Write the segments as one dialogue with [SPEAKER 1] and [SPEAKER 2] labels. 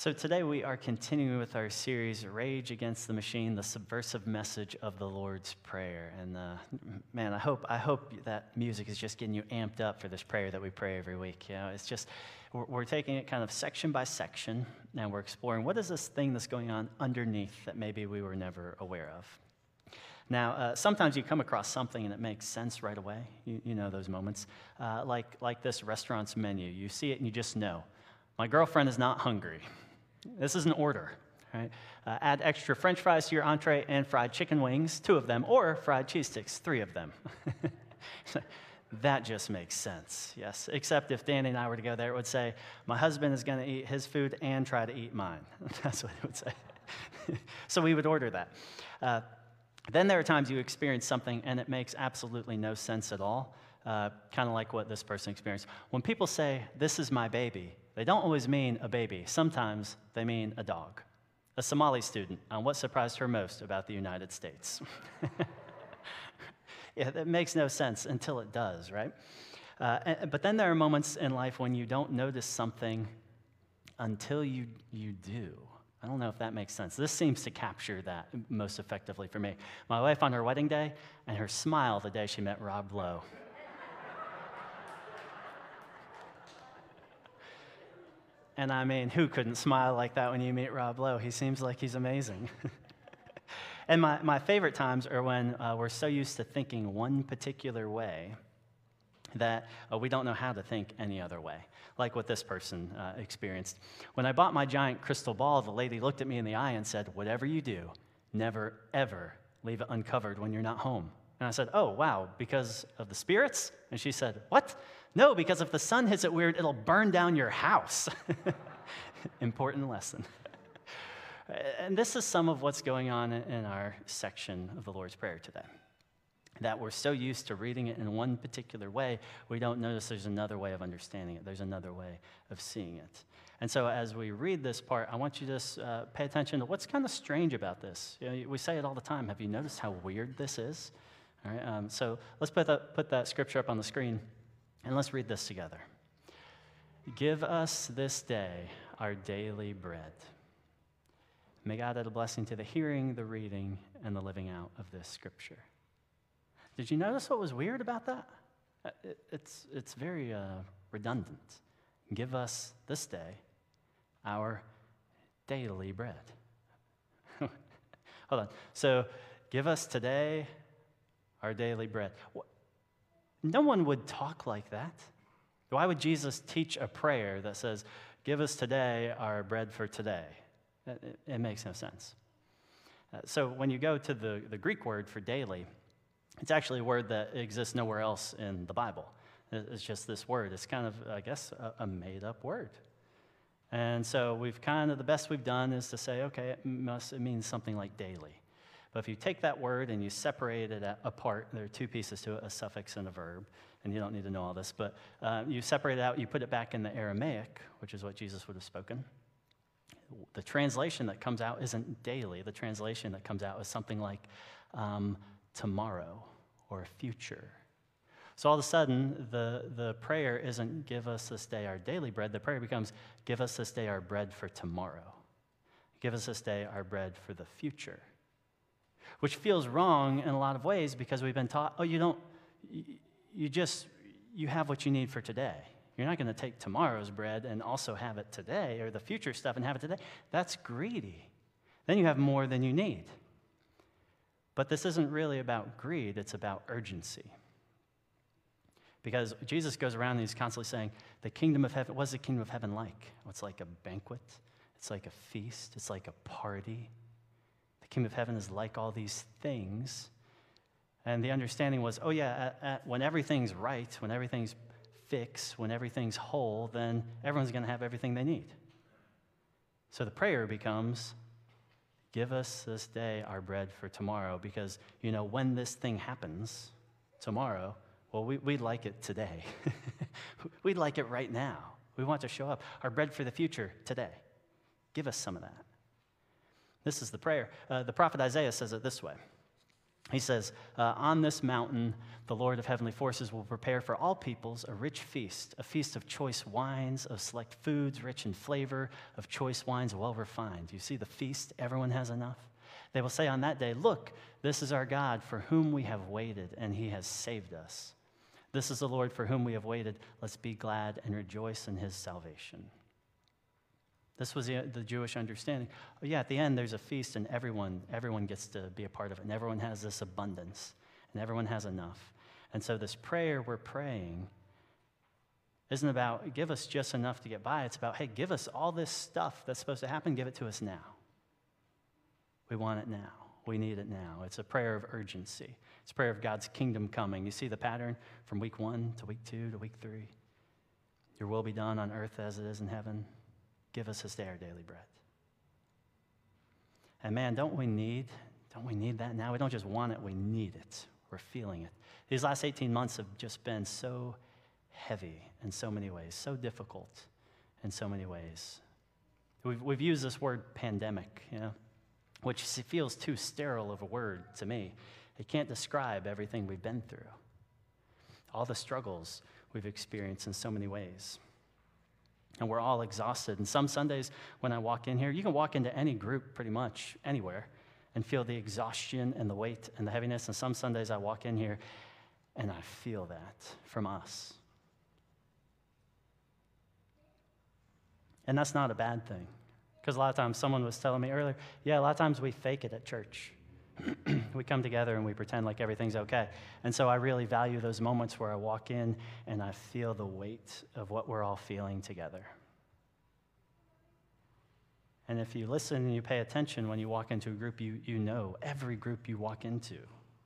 [SPEAKER 1] So today we are continuing with our series, Rage Against the Machine, the subversive message of the Lord's Prayer. And uh, man, I hope, I hope that music is just getting you amped up for this prayer that we pray every week. You know, it's just, we're, we're taking it kind of section by section, and we're exploring what is this thing that's going on underneath that maybe we were never aware of. Now, uh, sometimes you come across something and it makes sense right away. You, you know those moments. Uh, like, like this restaurant's menu. You see it and you just know. My girlfriend is not hungry. This is an order. Right? Uh, add extra french fries to your entree and fried chicken wings, two of them, or fried cheese sticks, three of them. that just makes sense, yes. Except if Danny and I were to go there, it would say, My husband is going to eat his food and try to eat mine. That's what it would say. so we would order that. Uh, then there are times you experience something and it makes absolutely no sense at all, uh, kind of like what this person experienced. When people say, This is my baby, they don't always mean a baby. Sometimes they mean a dog. A Somali student on what surprised her most about the United States. yeah, that makes no sense until it does, right? Uh, but then there are moments in life when you don't notice something until you, you do. I don't know if that makes sense. This seems to capture that most effectively for me. My wife on her wedding day and her smile the day she met Rob Lowe. And I mean, who couldn't smile like that when you meet Rob Lowe? He seems like he's amazing. and my, my favorite times are when uh, we're so used to thinking one particular way that uh, we don't know how to think any other way, like what this person uh, experienced. When I bought my giant crystal ball, the lady looked at me in the eye and said, Whatever you do, never, ever leave it uncovered when you're not home. And I said, Oh, wow, because of the spirits? And she said, What? No, because if the sun hits it weird, it'll burn down your house. Important lesson. and this is some of what's going on in our section of the Lord's Prayer today that we're so used to reading it in one particular way, we don't notice there's another way of understanding it. There's another way of seeing it. And so, as we read this part, I want you to just uh, pay attention to what's kind of strange about this. You know, we say it all the time. Have you noticed how weird this is? All right, um, so let's put that, put that scripture up on the screen and let's read this together. Give us this day our daily bread. May God add a blessing to the hearing, the reading, and the living out of this scripture. Did you notice what was weird about that? Uh, it's, it's very uh, redundant. Give us this day our daily bread. Hold on. So, give us today our daily bread. No one would talk like that. Why would Jesus teach a prayer that says, Give us today our bread for today? It, it makes no sense. Uh, so, when you go to the, the Greek word for daily, it's actually a word that exists nowhere else in the Bible. It's just this word. It's kind of, I guess, a, a made up word. And so we've kind of, the best we've done is to say, okay, it, must, it means something like daily. But if you take that word and you separate it apart, there are two pieces to it a suffix and a verb, and you don't need to know all this, but uh, you separate it out, you put it back in the Aramaic, which is what Jesus would have spoken. The translation that comes out isn't daily. The translation that comes out is something like um, tomorrow or future. So all of a sudden, the, the prayer isn't give us this day our daily bread. The prayer becomes give us this day our bread for tomorrow. Give us this day our bread for the future. Which feels wrong in a lot of ways because we've been taught, oh, you don't, you just, you have what you need for today. You're not going to take tomorrow's bread and also have it today or the future stuff and have it today. That's greedy. Then you have more than you need. But this isn't really about greed, it's about urgency. Because Jesus goes around and he's constantly saying, The kingdom of heaven, what's the kingdom of heaven like? It's like a banquet, it's like a feast, it's like a party. Kingdom of heaven is like all these things. And the understanding was, oh, yeah, at, at, when everything's right, when everything's fixed, when everything's whole, then everyone's going to have everything they need. So the prayer becomes, Give us this day our bread for tomorrow because, you know, when this thing happens tomorrow, well, we, we'd like it today. we'd like it right now. We want to show up. Our bread for the future today. Give us some of that. This is the prayer. Uh, the prophet Isaiah says it this way He says, uh, On this mountain, the Lord of heavenly forces will prepare for all peoples a rich feast, a feast of choice wines, of select foods rich in flavor, of choice wines well refined. You see the feast? Everyone has enough. They will say on that day, Look, this is our God for whom we have waited, and he has saved us. This is the Lord for whom we have waited. Let's be glad and rejoice in his salvation. This was the, the Jewish understanding. Oh, yeah, at the end, there's a feast, and everyone, everyone gets to be a part of it, and everyone has this abundance, and everyone has enough. And so, this prayer we're praying isn't about give us just enough to get by. It's about, hey, give us all this stuff that's supposed to happen, give it to us now. We want it now. We need it now. It's a prayer of urgency. It's a prayer of God's kingdom coming. You see the pattern from week one to week two to week three. Your will be done on earth as it is in heaven. Give us this day our daily bread. And man, don't we need, don't we need that now? We don't just want it, we need it. We're feeling it. These last 18 months have just been so heavy in so many ways, so difficult in so many ways. We've, we've used this word pandemic, you know, which feels too sterile of a word to me. It can't describe everything we've been through, all the struggles we've experienced in so many ways and we're all exhausted. And some Sundays when I walk in here, you can walk into any group pretty much anywhere and feel the exhaustion and the weight and the heaviness. And some Sundays I walk in here and I feel that from us. And that's not a bad thing. Because a lot of times, someone was telling me earlier, yeah, a lot of times we fake it at church. we come together and we pretend like everything's okay. And so I really value those moments where I walk in and I feel the weight of what we're all feeling together. And if you listen and you pay attention when you walk into a group, you, you know every group you walk into,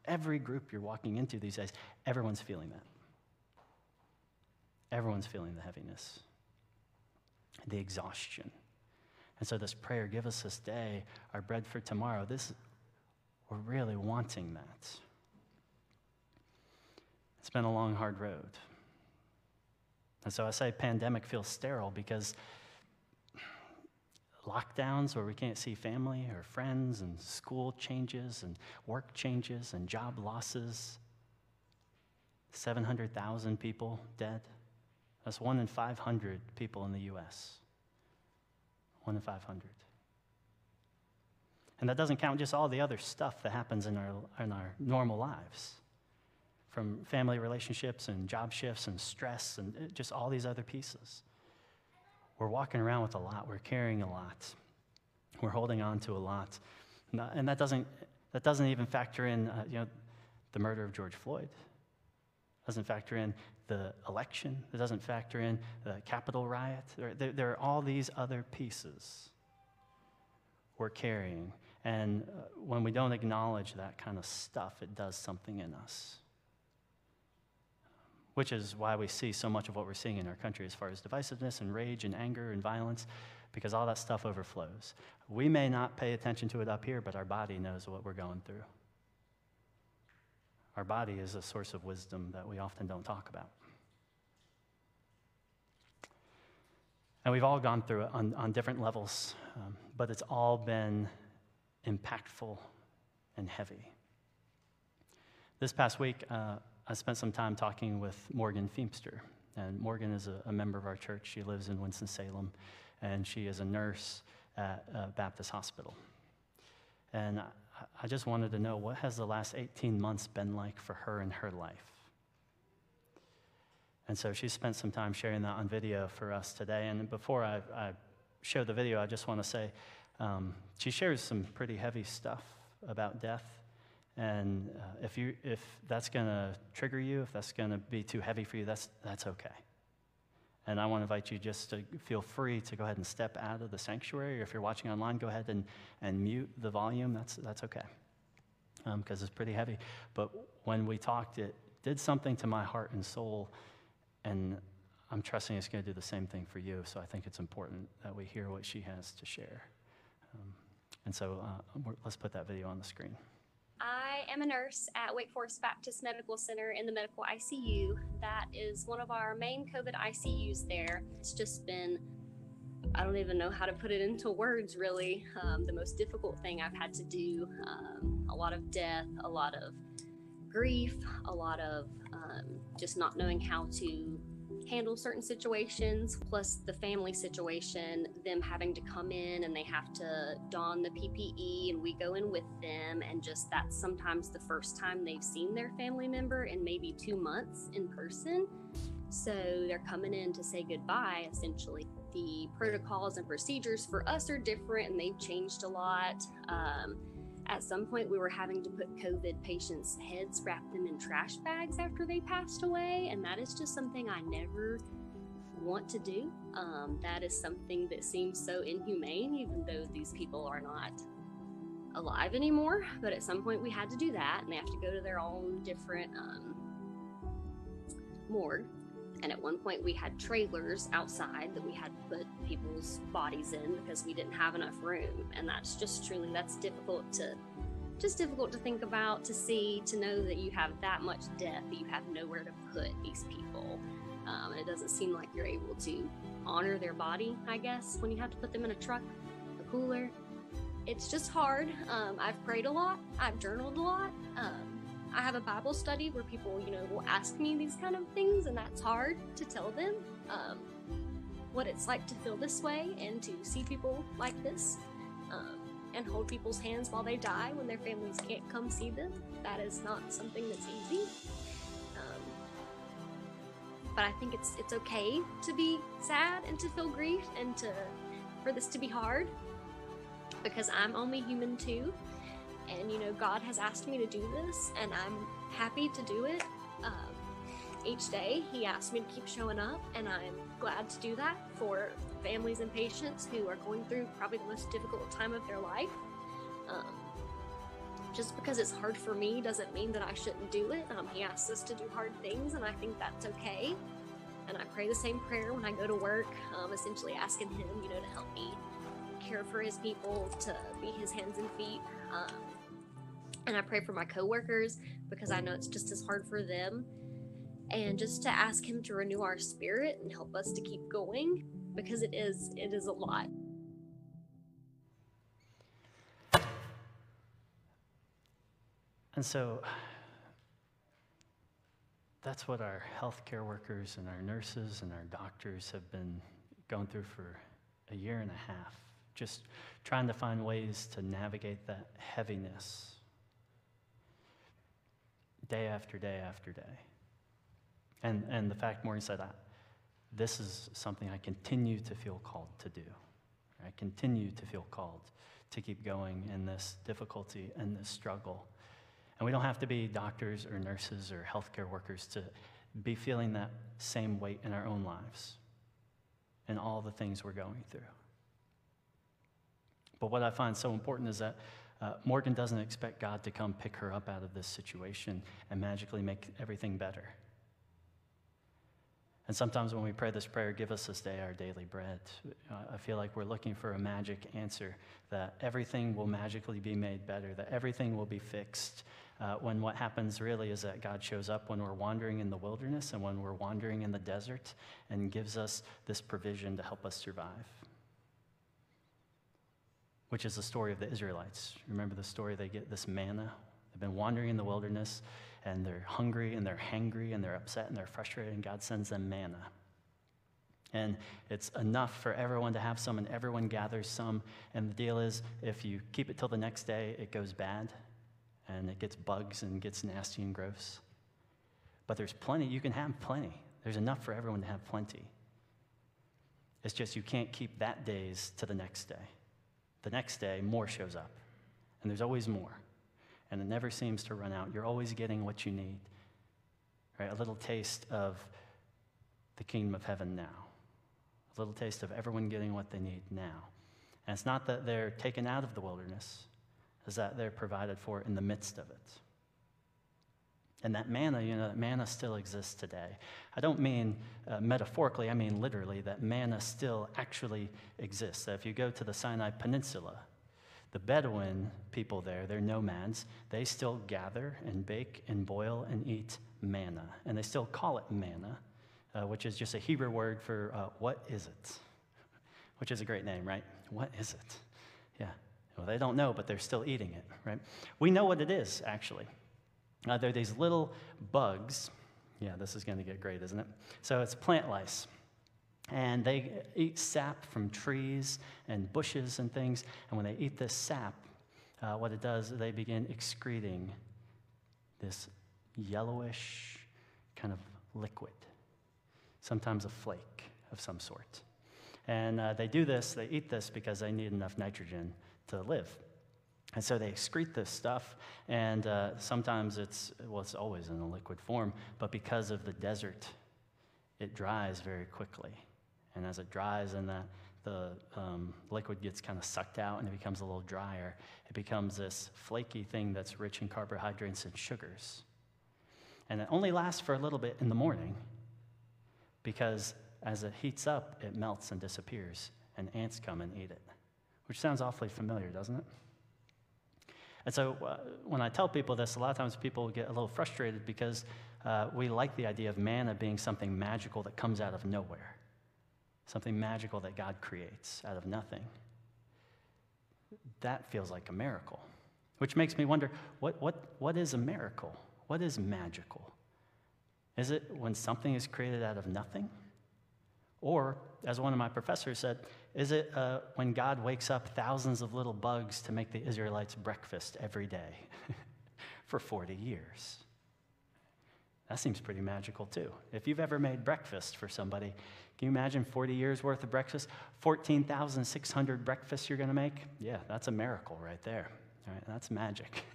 [SPEAKER 1] every group you're walking into these days, everyone's feeling that. Everyone's feeling the heaviness, the exhaustion. And so, this prayer, give us this day our bread for tomorrow. This, we're really wanting that. It's been a long, hard road. And so I say pandemic feels sterile because lockdowns where we can't see family or friends, and school changes, and work changes, and job losses. 700,000 people dead. That's one in 500 people in the US. One in 500. And that doesn't count just all the other stuff that happens in our, in our normal lives from family relationships and job shifts and stress and uh, just all these other pieces. We're walking around with a lot, we're carrying a lot, we're holding on to a lot. And that doesn't, that doesn't even factor in uh, you know, the murder of George Floyd. It doesn't factor in the election. It doesn't factor in the Capitol riot. There, there are all these other pieces we're carrying. And uh, when we don't acknowledge that kind of stuff, it does something in us. Which is why we see so much of what we're seeing in our country as far as divisiveness and rage and anger and violence, because all that stuff overflows. We may not pay attention to it up here, but our body knows what we're going through. Our body is a source of wisdom that we often don't talk about. And we've all gone through it on, on different levels, um, but it's all been impactful and heavy. This past week, uh, I spent some time talking with Morgan Feemster. And Morgan is a, a member of our church. She lives in Winston-Salem, and she is a nurse at a Baptist Hospital. And I, I just wanted to know what has the last 18 months been like for her in her life? And so she spent some time sharing that on video for us today. And before I, I show the video, I just want to say um, she shares some pretty heavy stuff about death. And uh, if, you, if that's going to trigger you, if that's going to be too heavy for you, that's, that's okay. And I want to invite you just to feel free to go ahead and step out of the sanctuary. Or if you're watching online, go ahead and, and mute the volume. That's, that's okay, because um, it's pretty heavy. But when we talked, it did something to my heart and soul. And I'm trusting it's going to do the same thing for you. So I think it's important that we hear what she has to share. And so uh, let's put that video on the screen.
[SPEAKER 2] I am a nurse at Wake Forest Baptist Medical Center in the medical ICU. That is one of our main COVID ICUs there. It's just been I don't even know how to put it into words, really. Um, the most difficult thing I've had to do um, a lot of death, a lot of grief, a lot of um, just not knowing how to handle certain situations, plus the family situation, them having to come in and they have to don the PPE and we go in with them. And just that's sometimes the first time they've seen their family member in maybe two months in person. So they're coming in to say goodbye essentially. The protocols and procedures for us are different and they've changed a lot. Um, at some point, we were having to put COVID patients' heads, wrap them in trash bags after they passed away. And that is just something I never want to do. Um, that is something that seems so inhumane, even though these people are not alive anymore. But at some point, we had to do that, and they have to go to their own different um, morgue. And at one point, we had trailers outside that we had to put people's bodies in because we didn't have enough room. And that's just truly, that's difficult to, just difficult to think about, to see, to know that you have that much death that you have nowhere to put these people. Um, and it doesn't seem like you're able to honor their body, I guess, when you have to put them in a truck, a cooler. It's just hard. Um, I've prayed a lot, I've journaled a lot. Um, I have a Bible study where people, you know, will ask me these kind of things, and that's hard to tell them um, what it's like to feel this way and to see people like this um, and hold people's hands while they die when their families can't come see them. That is not something that's easy. Um, but I think it's it's okay to be sad and to feel grief and to for this to be hard because I'm only human too and you know god has asked me to do this and i'm happy to do it. Um, each day he asked me to keep showing up and i'm glad to do that for families and patients who are going through probably the most difficult time of their life. Um, just because it's hard for me doesn't mean that i shouldn't do it. Um, he asks us to do hard things and i think that's okay. And i pray the same prayer when i go to work um, essentially asking him you know to help me care for his people to be his hands and feet. Um, and I pray for my coworkers because I know it's just as hard for them. And just to ask him to renew our spirit and help us to keep going because it is it is a lot.
[SPEAKER 1] And so that's what our healthcare workers and our nurses and our doctors have been going through for a year and a half, just trying to find ways to navigate that heaviness day after day after day. And, and the fact Morgan said, this is something I continue to feel called to do. I continue to feel called to keep going in this difficulty and this struggle. And we don't have to be doctors or nurses or healthcare workers to be feeling that same weight in our own lives and all the things we're going through. But what I find so important is that uh, Morgan doesn't expect God to come pick her up out of this situation and magically make everything better. And sometimes when we pray this prayer, give us this day our daily bread, uh, I feel like we're looking for a magic answer that everything will magically be made better, that everything will be fixed. Uh, when what happens really is that God shows up when we're wandering in the wilderness and when we're wandering in the desert and gives us this provision to help us survive which is the story of the Israelites. Remember the story? They get this manna. They've been wandering in the wilderness, and they're hungry, and they're hangry, and they're upset, and they're frustrated, and God sends them manna. And it's enough for everyone to have some, and everyone gathers some. And the deal is, if you keep it till the next day, it goes bad, and it gets bugs and gets nasty and gross. But there's plenty, you can have plenty. There's enough for everyone to have plenty. It's just you can't keep that day's to the next day. The next day, more shows up. And there's always more. And it never seems to run out. You're always getting what you need. Right? A little taste of the kingdom of heaven now. A little taste of everyone getting what they need now. And it's not that they're taken out of the wilderness, it's that they're provided for in the midst of it. And that manna, you know, that manna still exists today. I don't mean uh, metaphorically, I mean literally, that manna still actually exists. If you go to the Sinai Peninsula, the Bedouin people there, they're nomads, they still gather and bake and boil and eat manna. And they still call it manna, uh, which is just a Hebrew word for uh, what is it? which is a great name, right? What is it? Yeah. Well, they don't know, but they're still eating it, right? We know what it is, actually. Uh, they're these little bugs. Yeah, this is going to get great, isn't it? So it's plant lice. And they eat sap from trees and bushes and things. And when they eat this sap, uh, what it does, is they begin excreting this yellowish kind of liquid, sometimes a flake of some sort. And uh, they do this, they eat this because they need enough nitrogen to live. And so they excrete this stuff, and uh, sometimes it's, well, it's always in a liquid form, but because of the desert, it dries very quickly. And as it dries and the, the um, liquid gets kind of sucked out and it becomes a little drier, it becomes this flaky thing that's rich in carbohydrates and sugars. And it only lasts for a little bit in the morning because as it heats up, it melts and disappears, and ants come and eat it, which sounds awfully familiar, doesn't it? And so uh, when I tell people this, a lot of times people get a little frustrated because uh, we like the idea of manna being something magical that comes out of nowhere, something magical that God creates out of nothing. That feels like a miracle, which makes me wonder what, what, what is a miracle? What is magical? Is it when something is created out of nothing? Or, as one of my professors said, is it uh, when God wakes up thousands of little bugs to make the Israelites breakfast every day for 40 years? That seems pretty magical, too. If you've ever made breakfast for somebody, can you imagine 40 years worth of breakfast? 14,600 breakfasts you're going to make? Yeah, that's a miracle right there. All right, that's magic.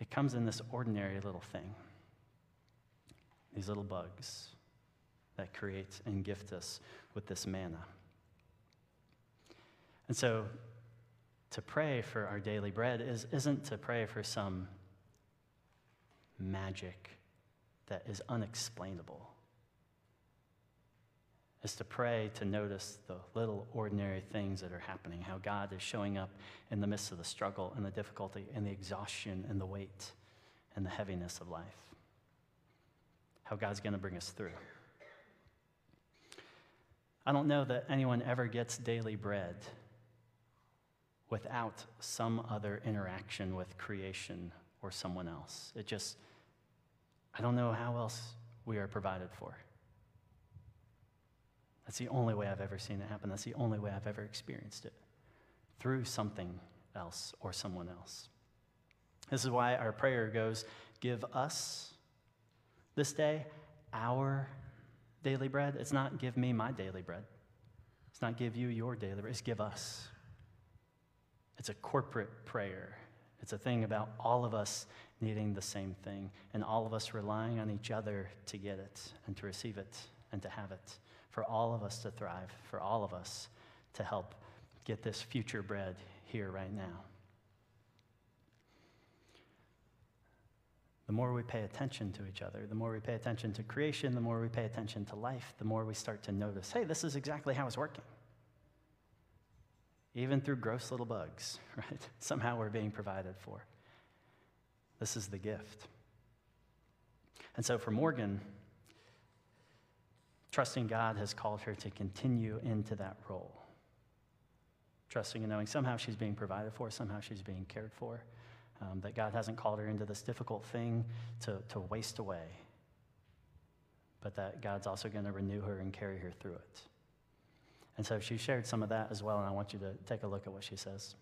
[SPEAKER 1] it comes in this ordinary little thing these little bugs that create and gift us with this manna. And so, to pray for our daily bread is, isn't to pray for some magic that is unexplainable. Is to pray to notice the little ordinary things that are happening, how God is showing up in the midst of the struggle and the difficulty and the exhaustion and the weight and the heaviness of life how God's going to bring us through. I don't know that anyone ever gets daily bread without some other interaction with creation or someone else. It just, I don't know how else we are provided for. That's the only way I've ever seen it happen. That's the only way I've ever experienced it through something else or someone else. This is why our prayer goes Give us this day our daily bread. It's not give me my daily bread. It's not give you your daily bread. It's give us. It's a corporate prayer. It's a thing about all of us needing the same thing and all of us relying on each other to get it and to receive it and to have it. For all of us to thrive, for all of us to help get this future bread here right now. The more we pay attention to each other, the more we pay attention to creation, the more we pay attention to life, the more we start to notice hey, this is exactly how it's working. Even through gross little bugs, right? Somehow we're being provided for. This is the gift. And so for Morgan, trusting God has called her to continue into that role. Trusting and knowing somehow she's being provided for, somehow she's being cared for um, that God hasn't called her into this difficult thing to, to waste away, but that God's also going to renew her and carry her through it. And so she shared some of that as well, and I want you to take a look at what she says.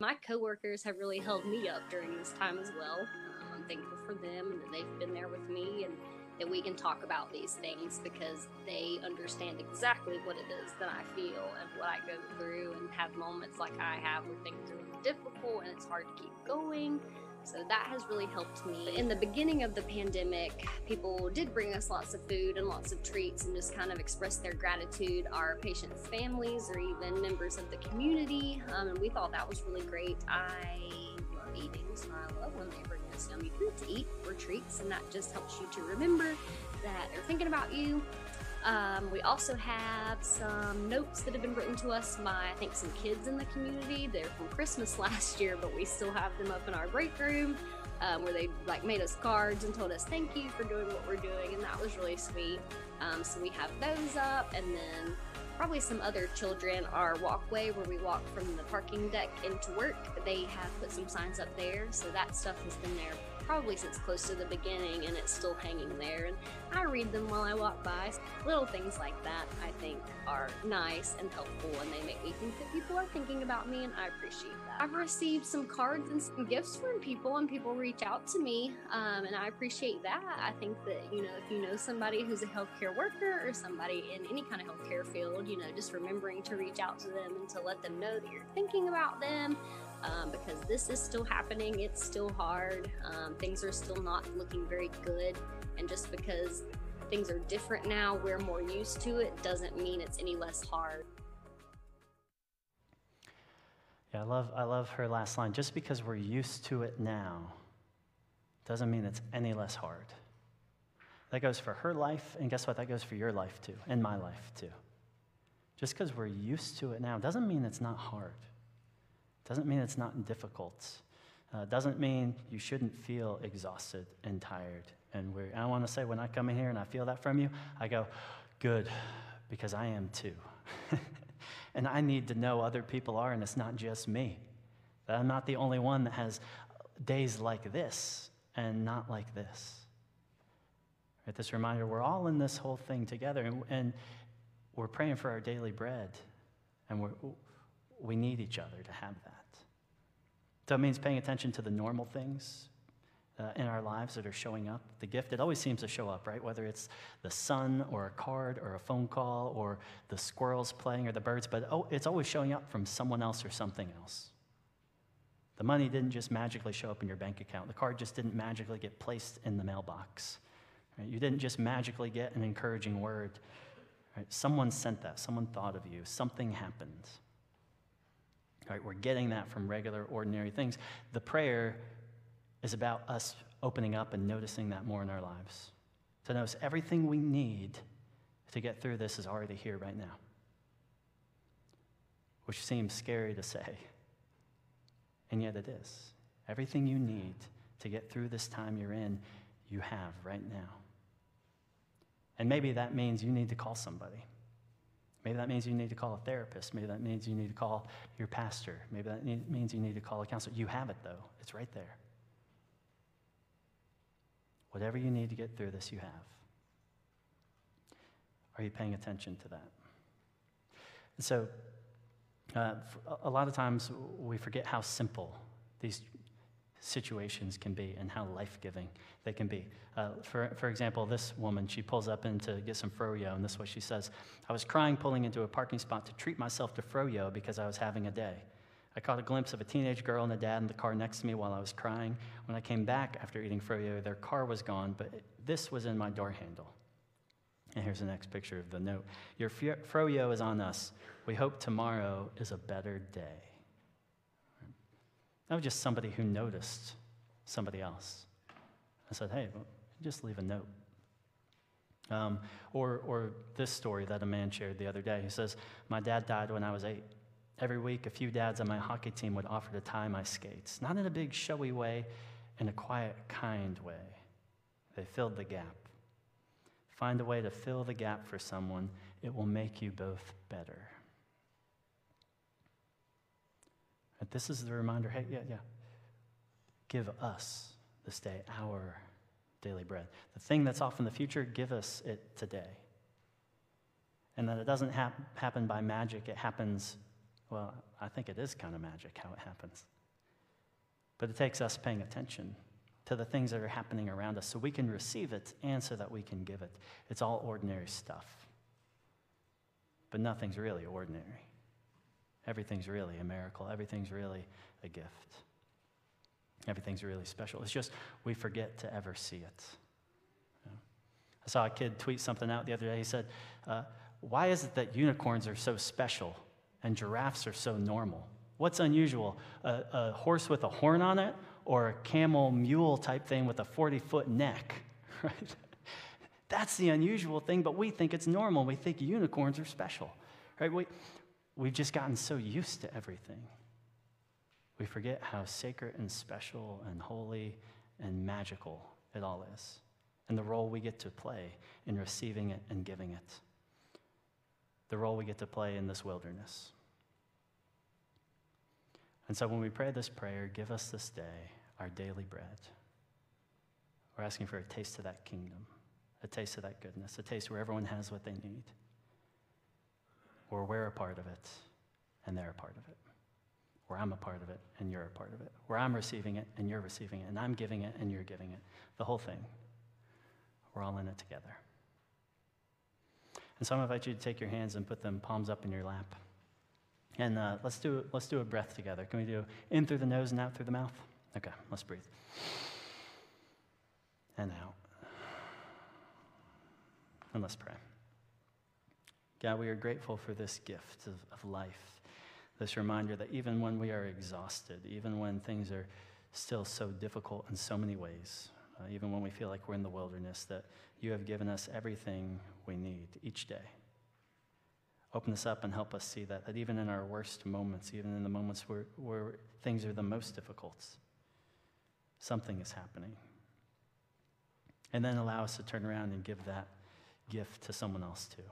[SPEAKER 2] My coworkers have really held me up during this time as well. I'm thankful for them and that they've been there with me and that we can talk about these things because they understand exactly what it is that I feel and what I go through and have moments like I have where things are really difficult and it's hard to keep going. So that has really helped me. In the beginning of the pandemic, people did bring us lots of food and lots of treats and just kind of express their gratitude. Our patients' families or even members of the community. Um, and we thought that was really great. I love eating, so I love when they bring us yummy food to eat or treats, and that just helps you to remember that they're thinking about you. Um, we also have some notes that have been written to us by, I think, some kids in the community. They're from Christmas last year, but we still have them up in our break room um, where they like made us cards and told us thank you for doing what we're doing, and that was really sweet. Um, so we have those up, and then probably some other children. Our walkway where we walk from the parking deck into work, they have put some signs up there. So that stuff has been there probably since close to the beginning and it's still hanging there. And I read them while I walk by. Little things like that I think are nice and helpful and they make me think that people are thinking about me and I appreciate that. I've received some cards and some gifts from people and people reach out to me um, and I appreciate that. I think that, you know, if you know somebody who's a healthcare worker or somebody in any kind of healthcare field, you know, just remembering to reach out to them and to let them know that you're thinking about them um, because this is still happening. It's still hard. Um, things are still not looking very good. And just because things are different now, we're more used to it, doesn't mean it's any less hard.
[SPEAKER 1] Yeah, I love, I love her last line. Just because we're used to it now doesn't mean it's any less hard. That goes for her life, and guess what? That goes for your life too, and my life too. Just because we're used to it now doesn't mean it's not hard. Doesn't mean it's not difficult. Uh, doesn't mean you shouldn't feel exhausted and tired and weary. I want to say, when I come in here and I feel that from you, I go, good, because I am too. and I need to know other people are, and it's not just me. That I'm not the only one that has days like this and not like this. Right, this reminder, we're all in this whole thing together, and, and we're praying for our daily bread, and we're, we need each other to have that. So it means paying attention to the normal things uh, in our lives that are showing up. The gift, it always seems to show up, right? Whether it's the sun or a card or a phone call or the squirrels playing or the birds, but oh, it's always showing up from someone else or something else. The money didn't just magically show up in your bank account. The card just didn't magically get placed in the mailbox. Right? You didn't just magically get an encouraging word. Right? Someone sent that. Someone thought of you. Something happened. Right? We're getting that from regular, ordinary things. The prayer is about us opening up and noticing that more in our lives. To notice everything we need to get through this is already here right now, which seems scary to say, and yet it is. Everything you need to get through this time you're in, you have right now. And maybe that means you need to call somebody. Maybe that means you need to call a therapist. Maybe that means you need to call your pastor. Maybe that means you need to call a counselor. You have it, though, it's right there. Whatever you need to get through this, you have. Are you paying attention to that? And so, uh, a lot of times we forget how simple these situations can be and how life giving they can be. Uh, for, for example, this woman, she pulls up in to get some froyo, and this is what she says I was crying pulling into a parking spot to treat myself to froyo because I was having a day. I caught a glimpse of a teenage girl and a dad in the car next to me while I was crying. When I came back after eating froyo, their car was gone, but this was in my door handle. And here's the next picture of the note Your froyo is on us. We hope tomorrow is a better day. That was just somebody who noticed somebody else. I said, hey, just leave a note. Um, or, or this story that a man shared the other day. He says, My dad died when I was eight. Every week, a few dads on my hockey team would offer to tie my skates, not in a big, showy way, in a quiet, kind way. They filled the gap. Find a way to fill the gap for someone, it will make you both better. But this is the reminder hey, yeah, yeah. Give us this day our daily bread. The thing that's off in the future, give us it today. And that it doesn't hap- happen by magic, it happens, well, I think it is kind of magic how it happens. But it takes us paying attention to the things that are happening around us so we can receive it and so that we can give it. It's all ordinary stuff. But nothing's really ordinary. Everything's really a miracle. Everything's really a gift. Everything's really special. It's just we forget to ever see it. I saw a kid tweet something out the other day. He said, uh, Why is it that unicorns are so special and giraffes are so normal? What's unusual? A, a horse with a horn on it or a camel mule type thing with a 40 foot neck? Right? That's the unusual thing, but we think it's normal. We think unicorns are special. Right? We, we've just gotten so used to everything. We forget how sacred and special and holy and magical it all is. and the role we get to play in receiving it and giving it, the role we get to play in this wilderness. And so when we pray this prayer, give us this day our daily bread. We're asking for a taste of that kingdom, a taste of that goodness, a taste where everyone has what they need, where we're a part of it and they're a part of it, or I'm a part of it and you're a part of it, or I'm receiving it and you're receiving it, and I'm giving it and you're giving it. The whole thing. We're all in it together. And so I invite you to take your hands and put them palms up in your lap. And uh, let's, do, let's do a breath together. Can we do in through the nose and out through the mouth? Okay, let's breathe. And out. And let's pray. God, we are grateful for this gift of, of life, this reminder that even when we are exhausted, even when things are still so difficult in so many ways, uh, even when we feel like we're in the wilderness, that you have given us everything we need each day. Open us up and help us see that, that even in our worst moments, even in the moments where, where things are the most difficult, something is happening. And then allow us to turn around and give that gift to someone else too.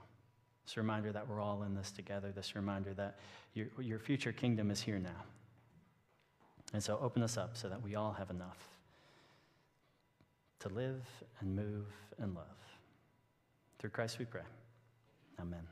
[SPEAKER 1] This reminder that we're all in this together, this reminder that your, your future kingdom is here now. And so open us up so that we all have enough to live and move and love. Through Christ we pray. Amen.